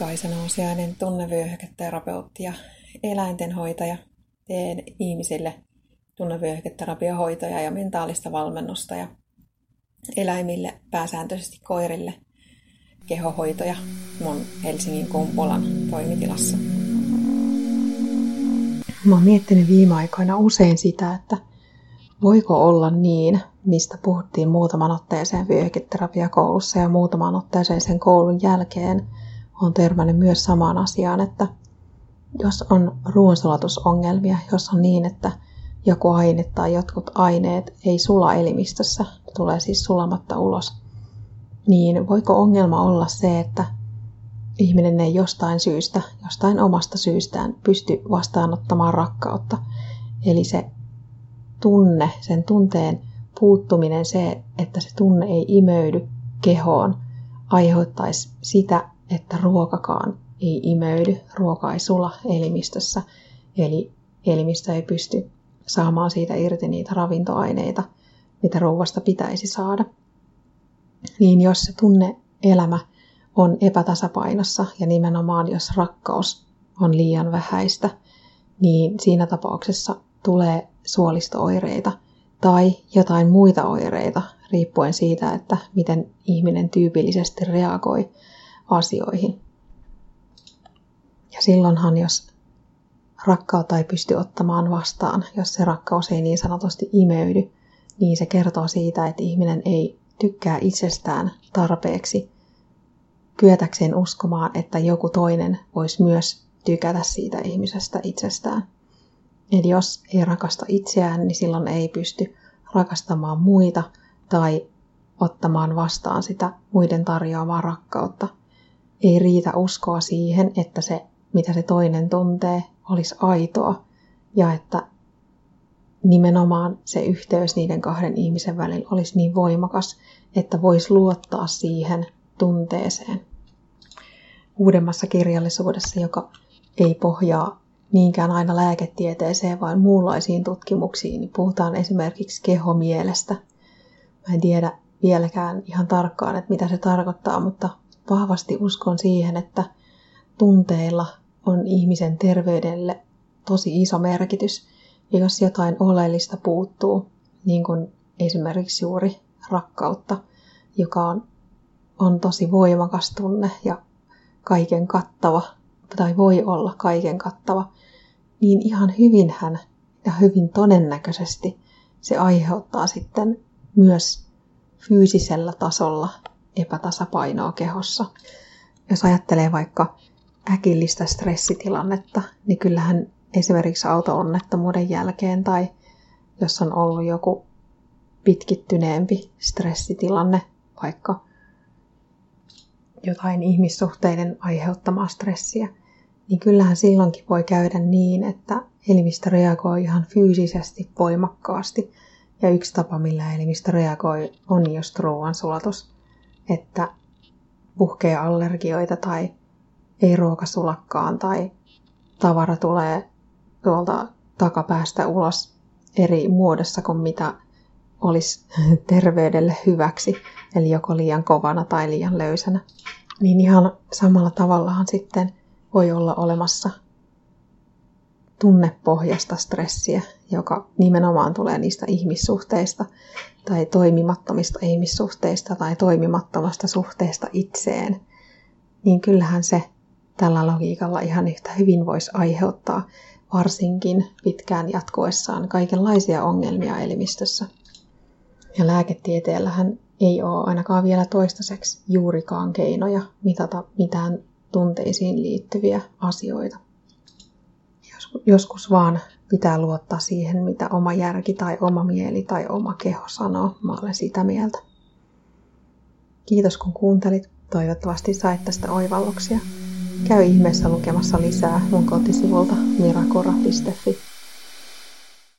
Kaisa Nousiainen, tunnevyöhyketerapeutti ja eläintenhoitaja. Teen ihmisille tunnevyöhyketerapiahoitoja ja mentaalista valmennusta ja eläimille, pääsääntöisesti koirille, kehohoitoja mun Helsingin Kumpulan toimitilassa. Mä oon miettinyt viime aikoina usein sitä, että voiko olla niin, mistä puhuttiin muutaman otteeseen vyöhyketerapiakoulussa ja muutaman otteeseen sen koulun jälkeen, on törmännyt myös samaan asiaan, että jos on ruoansulatusongelmia, jos on niin, että joku aine tai jotkut aineet ei sula elimistössä, tulee siis sulamatta ulos, niin voiko ongelma olla se, että ihminen ei jostain syystä, jostain omasta syystään pysty vastaanottamaan rakkautta. Eli se tunne, sen tunteen puuttuminen, se, että se tunne ei imeydy kehoon, aiheuttaisi sitä, että ruokakaan ei imeydy, ruoka ei sula elimistössä, eli elimistö ei pysty saamaan siitä irti niitä ravintoaineita, mitä ruoasta pitäisi saada. Niin jos se tunne-elämä on epätasapainossa ja nimenomaan jos rakkaus on liian vähäistä, niin siinä tapauksessa tulee suolistooireita tai jotain muita oireita, riippuen siitä, että miten ihminen tyypillisesti reagoi asioihin. Ja silloinhan, jos rakkautta ei pysty ottamaan vastaan, jos se rakkaus ei niin sanotusti imeydy, niin se kertoo siitä, että ihminen ei tykkää itsestään tarpeeksi kyetäkseen uskomaan, että joku toinen voisi myös tykätä siitä ihmisestä itsestään. Eli jos ei rakasta itseään, niin silloin ei pysty rakastamaan muita tai ottamaan vastaan sitä muiden tarjoamaa rakkautta. Ei riitä uskoa siihen, että se, mitä se toinen tuntee, olisi aitoa ja että nimenomaan se yhteys niiden kahden ihmisen välillä olisi niin voimakas, että voisi luottaa siihen tunteeseen. Uudemmassa kirjallisuudessa, joka ei pohjaa niinkään aina lääketieteeseen, vaan muunlaisiin tutkimuksiin, niin puhutaan esimerkiksi kehomielestä. Mä en tiedä vieläkään ihan tarkkaan, että mitä se tarkoittaa, mutta vahvasti uskon siihen, että tunteilla on ihmisen terveydelle tosi iso merkitys. Ja jos jotain oleellista puuttuu, niin kuin esimerkiksi juuri rakkautta, joka on, on tosi voimakas tunne ja kaiken kattava, tai voi olla kaiken kattava, niin ihan hyvinhän ja hyvin todennäköisesti se aiheuttaa sitten myös fyysisellä tasolla epätasapainoa kehossa. Jos ajattelee vaikka äkillistä stressitilannetta, niin kyllähän esimerkiksi auto-onnettomuuden jälkeen tai jos on ollut joku pitkittyneempi stressitilanne, vaikka jotain ihmissuhteiden aiheuttamaa stressiä, niin kyllähän silloinkin voi käydä niin, että elimistö reagoi ihan fyysisesti voimakkaasti. Ja yksi tapa, millä elimistö reagoi, on just ruoansulatus, että puhkee allergioita tai ei ruoka sulakkaan tai tavara tulee tuolta takapäästä ulos eri muodossa kuin mitä olisi terveydelle hyväksi, eli joko liian kovana tai liian löysänä. Niin ihan samalla tavallahan sitten voi olla olemassa tunnepohjasta stressiä, joka nimenomaan tulee niistä ihmissuhteista tai toimimattomista ihmissuhteista tai toimimattomasta suhteesta itseen, niin kyllähän se tällä logiikalla ihan yhtä hyvin voisi aiheuttaa varsinkin pitkään jatkuessaan kaikenlaisia ongelmia elimistössä. Ja lääketieteellähän ei ole ainakaan vielä toistaiseksi juurikaan keinoja mitata mitään tunteisiin liittyviä asioita. Joskus vaan pitää luottaa siihen, mitä oma järki tai oma mieli tai oma keho sanoo. Mä olen sitä mieltä. Kiitos kun kuuntelit. Toivottavasti sait tästä oivalluksia. Käy ihmeessä lukemassa lisää mun kotisivulta mirakora.fi.